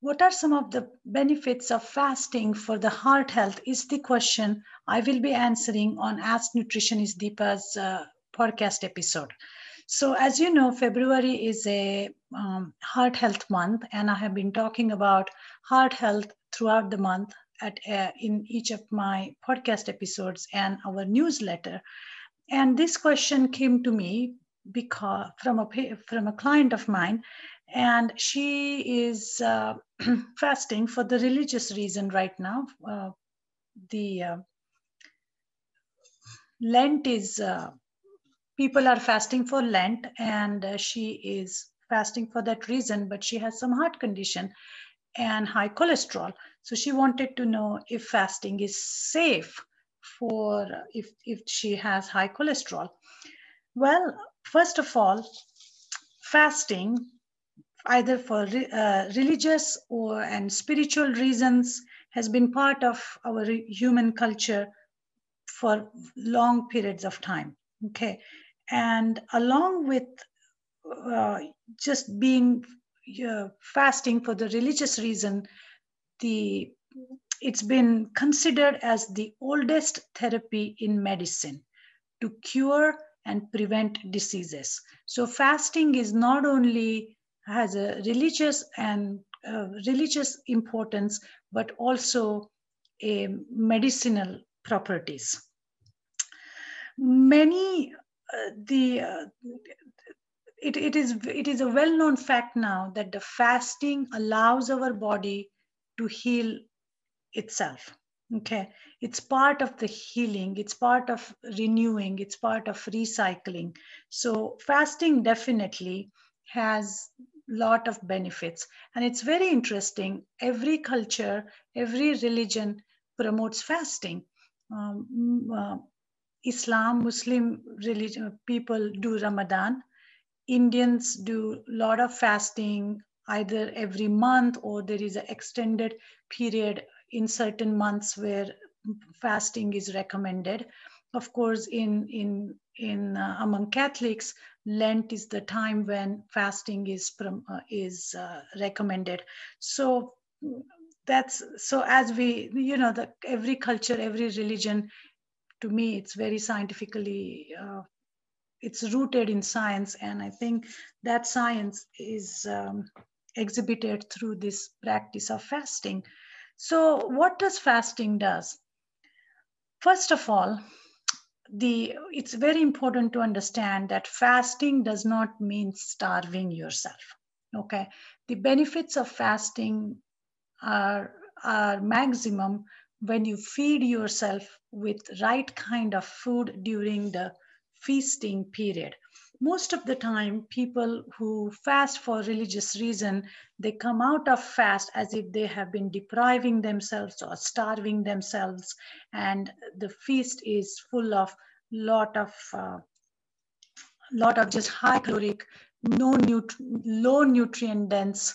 what are some of the benefits of fasting for the heart health is the question I will be answering on Ask Nutritionist Deepa's uh, podcast episode. So, as you know, February is a um, heart health month, and I have been talking about heart health throughout the month at uh, in each of my podcast episodes and our newsletter. And this question came to me because from a from a client of mine, and she is uh, fasting for the religious reason right now. Uh, the uh, Lent is uh, people are fasting for Lent, and uh, she is fasting for that reason. But she has some heart condition and high cholesterol, so she wanted to know if fasting is safe for if if she has high cholesterol. Well, first of all, fasting either for uh, religious or and spiritual reasons has been part of our human culture for long periods of time okay? And along with uh, just being uh, fasting for the religious reason the it's been considered as the oldest therapy in medicine to cure and prevent diseases. So fasting is not only has a religious and uh, religious importance, but also a medicinal properties. Many uh, the uh, it, it is it is a well-known fact now that the fasting allows our body to heal itself okay it's part of the healing it's part of renewing it's part of recycling so fasting definitely has lot of benefits. And it's very interesting. Every culture every religion promotes fasting. Um, uh, islam muslim religion people do ramadan. Indians do a lot of fasting either every month or there is an extended period in certain months where fasting is recommended of course in in in uh, among catholics lent is the time when fasting is uh, is uh, recommended. So that's so as we you know the every culture every religion to me it's very scientifically uh, it's rooted in science. And i think that science is um, exhibited through this practice of fasting. So what does fasting does? First of all the it's very important to understand that fasting does not mean starving yourself okay? The benefits of fasting are are maximum when you feed yourself with right kind of food during the feasting period most of the time people who fast for religious reason they come out of fast as if they have been depriving themselves or starving themselves and the feast is full of lot of uh, lot of just high caloric no nut- low nutrient dense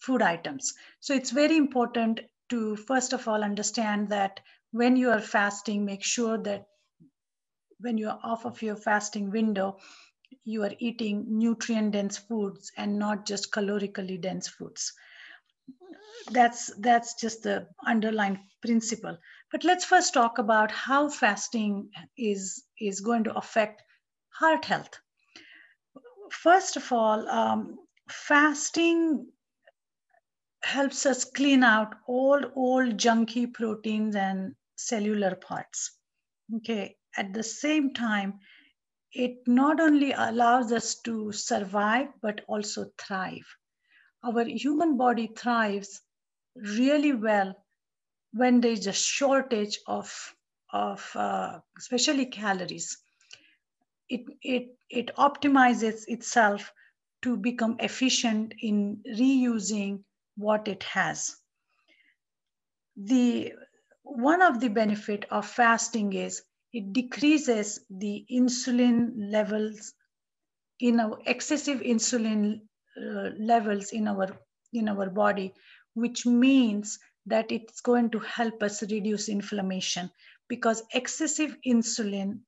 food items. So it's very important to first of all understand that when you are fasting make sure that when you are off of your fasting window you are eating nutrient dense foods and not just calorically dense foods. That's that's just the underlying principle. But let's first talk about how fasting is is going to affect heart health. First of all um, fasting helps us clean out all old junky proteins and cellular parts. Okay at the same time it not only allows us to survive, but also thrive. Our human body thrives really well when there's a shortage of, of uh, especially calories. It, it, it optimizes itself to become efficient in reusing what it has. The, one of the benefit of fasting is it decreases the insulin levels in our excessive insulin uh, levels in our in our body which means that it's going to help us reduce inflammation because excessive insulin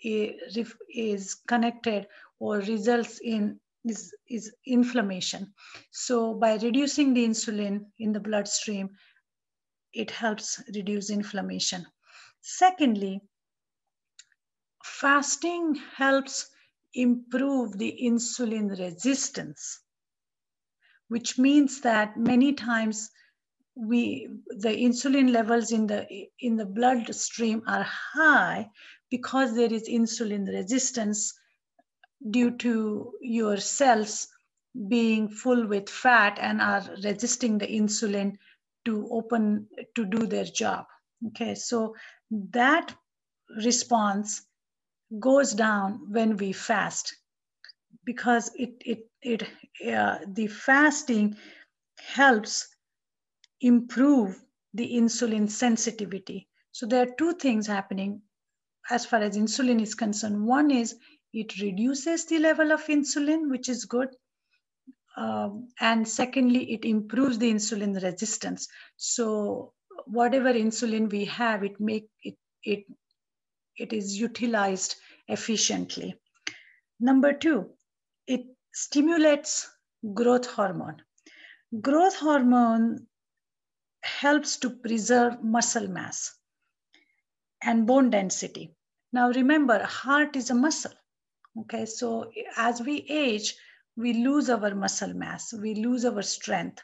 is connected or results in is, is inflammation. So by reducing the insulin in the bloodstream, it helps reduce inflammation. Secondly, fasting helps improve the insulin resistance, which means that many times we the insulin levels in the in the bloodstream are high because there is insulin resistance due to your cells being full with fat and are resisting the insulin to open to do their job. Okay so that response goes down when we fast because it it it uh, the fasting helps improve the insulin sensitivity so there are two things happening as far as insulin is concerned one is it reduces the level of insulin, which is good. Um, and secondly, it improves the insulin resistance. So whatever insulin we have, it make it it it is utilized efficiently. Number two, it stimulates growth hormone. Growth hormone helps to preserve muscle mass and bone density. Now remember, heart is a muscle. Okay, so as we age, we lose our muscle mass, we lose our strength.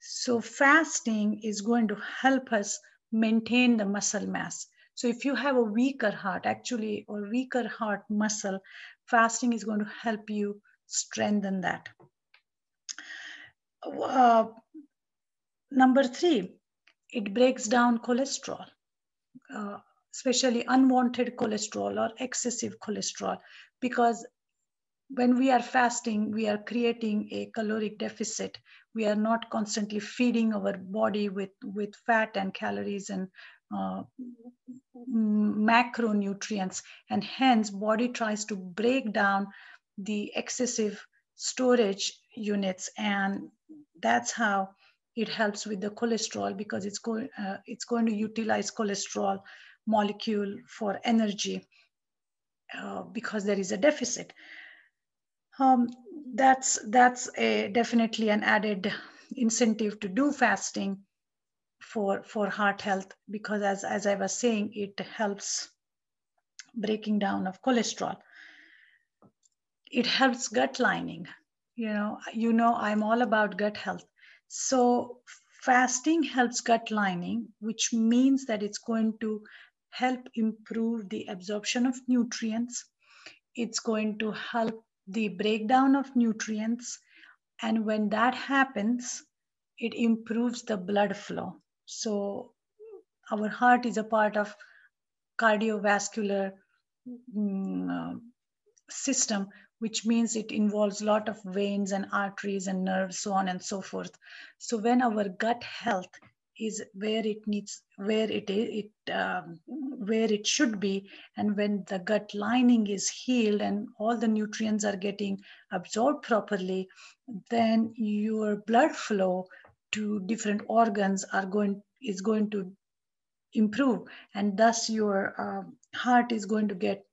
So fasting is going to help us maintain the muscle mass. So if you have a weaker heart, actually, or weaker heart muscle, fasting is going to help you strengthen that. Uh, number three, it breaks down cholesterol. Uh, especially unwanted cholesterol or excessive cholesterol, because when we are fasting, we are creating a caloric deficit. We are not constantly feeding our body with, with fat and calories and uh, macronutrients. And hence, body tries to break down the excessive storage units. And that's how it helps with the cholesterol because it's going, uh, it's going to utilize cholesterol molecule for energy uh, because there is a deficit. Um, that's that's a, definitely an added incentive to do fasting for for heart health because as as I was saying, it helps breaking down of cholesterol. It helps gut lining. You know, you know, I'm all about gut health. So fasting helps gut lining, which means that it's going to help improve the absorption of nutrients. It's going to help the breakdown of nutrients. And when that happens, it improves the blood flow. So our heart is a part of cardiovascular um, system, which means it involves a lot of veins and arteries and nerves, so on and so forth. So when our gut health is where it needs where it is it um, where it should be and when the gut lining is healed and all the nutrients are getting absorbed properly then your blood flow to different organs are going is going to improve. And thus your um, heart is going to get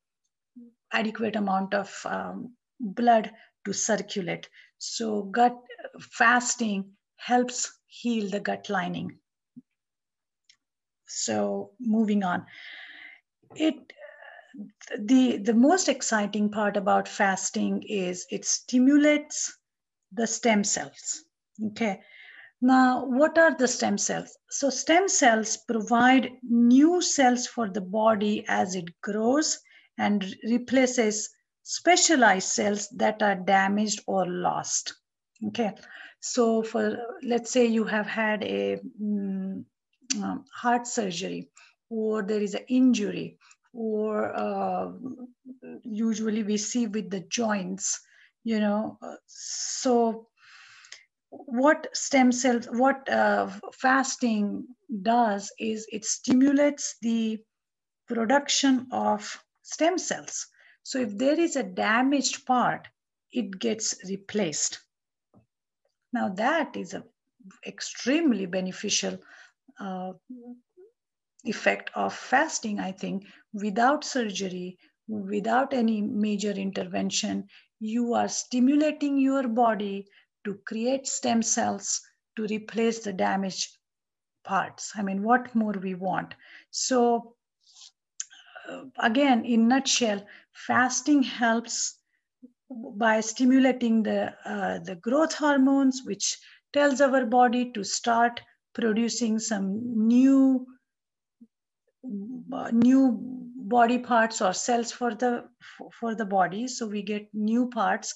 adequate amount of um, blood to circulate. So gut fasting helps heal the gut lining. So moving on. It the the most exciting part about fasting is it stimulates the stem cells. Okay now what are the stem cells? So stem cells provide new cells for the body as it grows and replaces specialized cells that are damaged or lost. Okay so for let's say you have had a mm, um, heart surgery or there is an injury or uh, usually we see with the joints you know so what stem cells what uh, fasting does is it stimulates the production of stem cells. So if there is a damaged part it gets replaced. Now that is a extremely beneficial uh, effect of fasting, I think, without surgery, without any major intervention, you are stimulating your body to create stem cells to replace the damaged parts. I mean, what more we want? So uh, again, in nutshell, fasting helps by stimulating the, uh, the growth hormones, which tells our body to start producing some new new body parts or cells for the for the body so we get new parts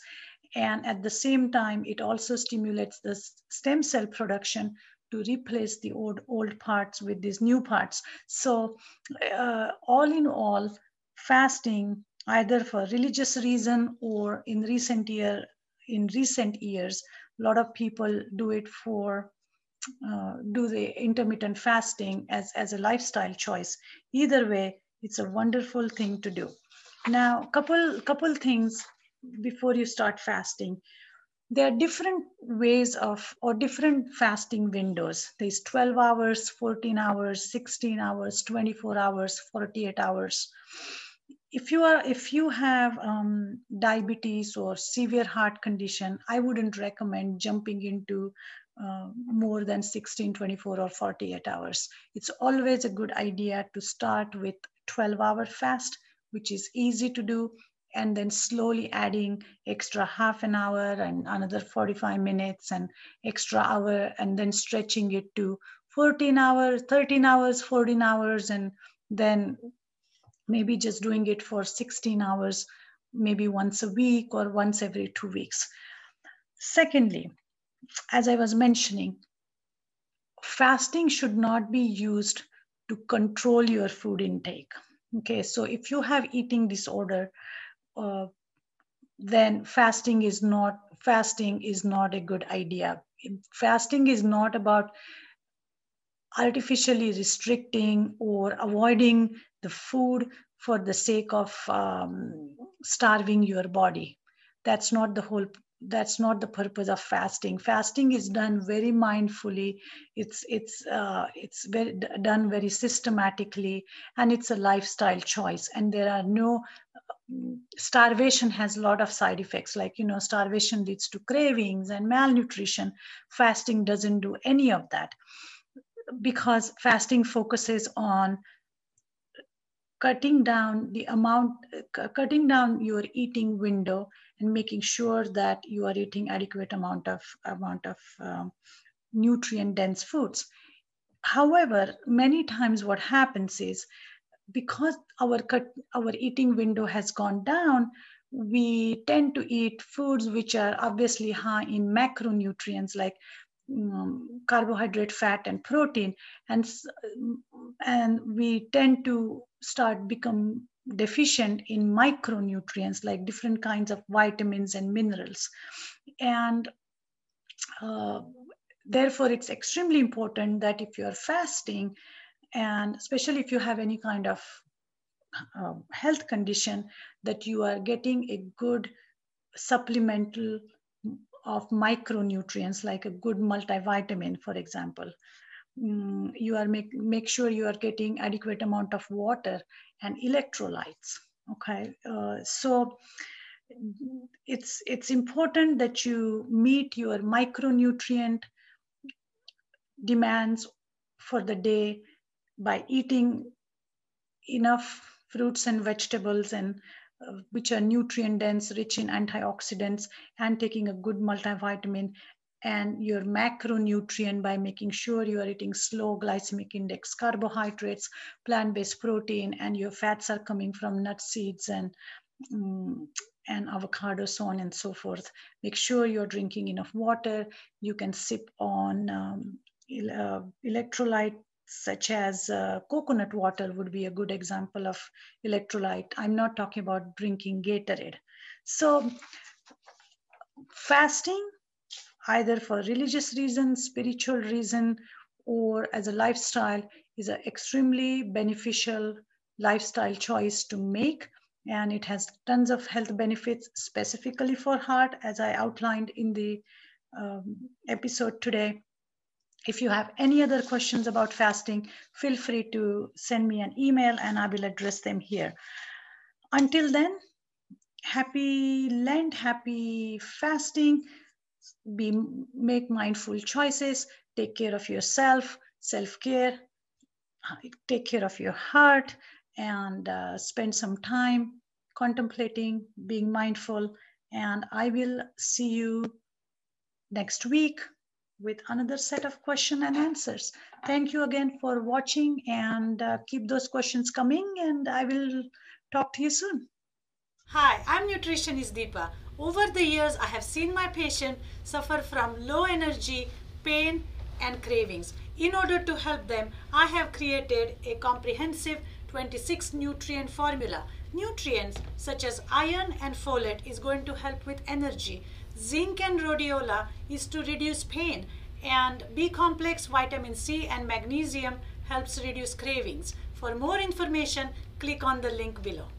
and at the same time it also stimulates the stem cell production to replace the old old parts with these new parts so uh, all in all fasting either for religious reason or in recent year in recent years a lot of people do it for uh, do the intermittent fasting as, as a lifestyle choice. Either way, it's a wonderful thing to do. Now, couple couple things before you start fasting. There are different ways of or different fasting windows. There's 12 hours, 14 hours, 16 hours, 24 hours, 48 hours. If you are if you have um, diabetes or severe heart condition, I wouldn't recommend jumping into uh, more than 16, 24, or 48 hours. It's always a good idea to start with 12 hour fast, which is easy to do, and then slowly adding extra half an hour and another 45 minutes and extra hour, and then stretching it to 14 hours, 13 hours, 14 hours, and then maybe just doing it for 16 hours, maybe once a week or once every two weeks. Secondly, as I was mentioning, fasting should not be used to control your food intake. Okay, so if you have eating disorder, uh, then fasting is not fasting is not a good idea. Fasting is not about artificially restricting or avoiding the food for the sake of um, starving your body. That's not the whole that's not the purpose of fasting fasting is done very mindfully it's it's uh, it's very done very systematically and it's a lifestyle choice and there are no starvation has a lot of side effects like you know starvation leads to cravings and malnutrition. Fasting doesn't do any of that because fasting focuses on cutting down the amount cutting down your eating window and making sure that you are eating adequate amount of amount of um, nutrient dense foods. However many times what happens is because our cut, our eating window has gone down we tend to eat foods which are obviously high in macronutrients like um, carbohydrate fat and protein and and we tend to start become deficient in micronutrients like different kinds of vitamins and minerals. And uh, therefore, it's extremely important that if you're fasting, and especially if you have any kind of uh, health condition, that you are getting a good supplemental of micronutrients like a good multivitamin, for example. Mm, you are make, make sure you are getting adequate amount of water and electrolytes okay uh, so it's it's important that you meet your micronutrient demands for the day by eating enough fruits and vegetables and uh, which are nutrient dense rich in antioxidants and taking a good multivitamin and your macronutrient by making sure you are eating slow glycemic index carbohydrates, plant-based protein, and your fats are coming from nuts, seeds, and um, and avocado, so on and so forth. Make sure you're drinking enough water. You can sip on um, uh, electrolyte such as uh, coconut water would be a good example of electrolyte. I'm not talking about drinking Gatorade. So fasting either for religious reasons, spiritual reason, or as a lifestyle is an extremely beneficial lifestyle choice to make. And it has tons of health benefits specifically for heart, as I outlined in the um, episode today. If you have any other questions about fasting, feel free to send me an email and I will address them here. Until then, happy Lent, happy fasting. Be make mindful choices. Take care of yourself. Self care. Take care of your heart and uh, spend some time contemplating, being mindful. And I will see you next week with another set of question and answers. Thank you again for watching and uh, keep those questions coming and I will talk to you soon. Hi, I'm nutritionist Deepa. Over the years, I have seen my patient suffer from low energy, pain, and cravings. In order to help them, I have created a comprehensive 26 nutrient formula. Nutrients such as iron and folate is going to help with energy. Zinc and rhodiola is to reduce pain and B complex, vitamin C and magnesium helps reduce cravings. For more information, click on the link below.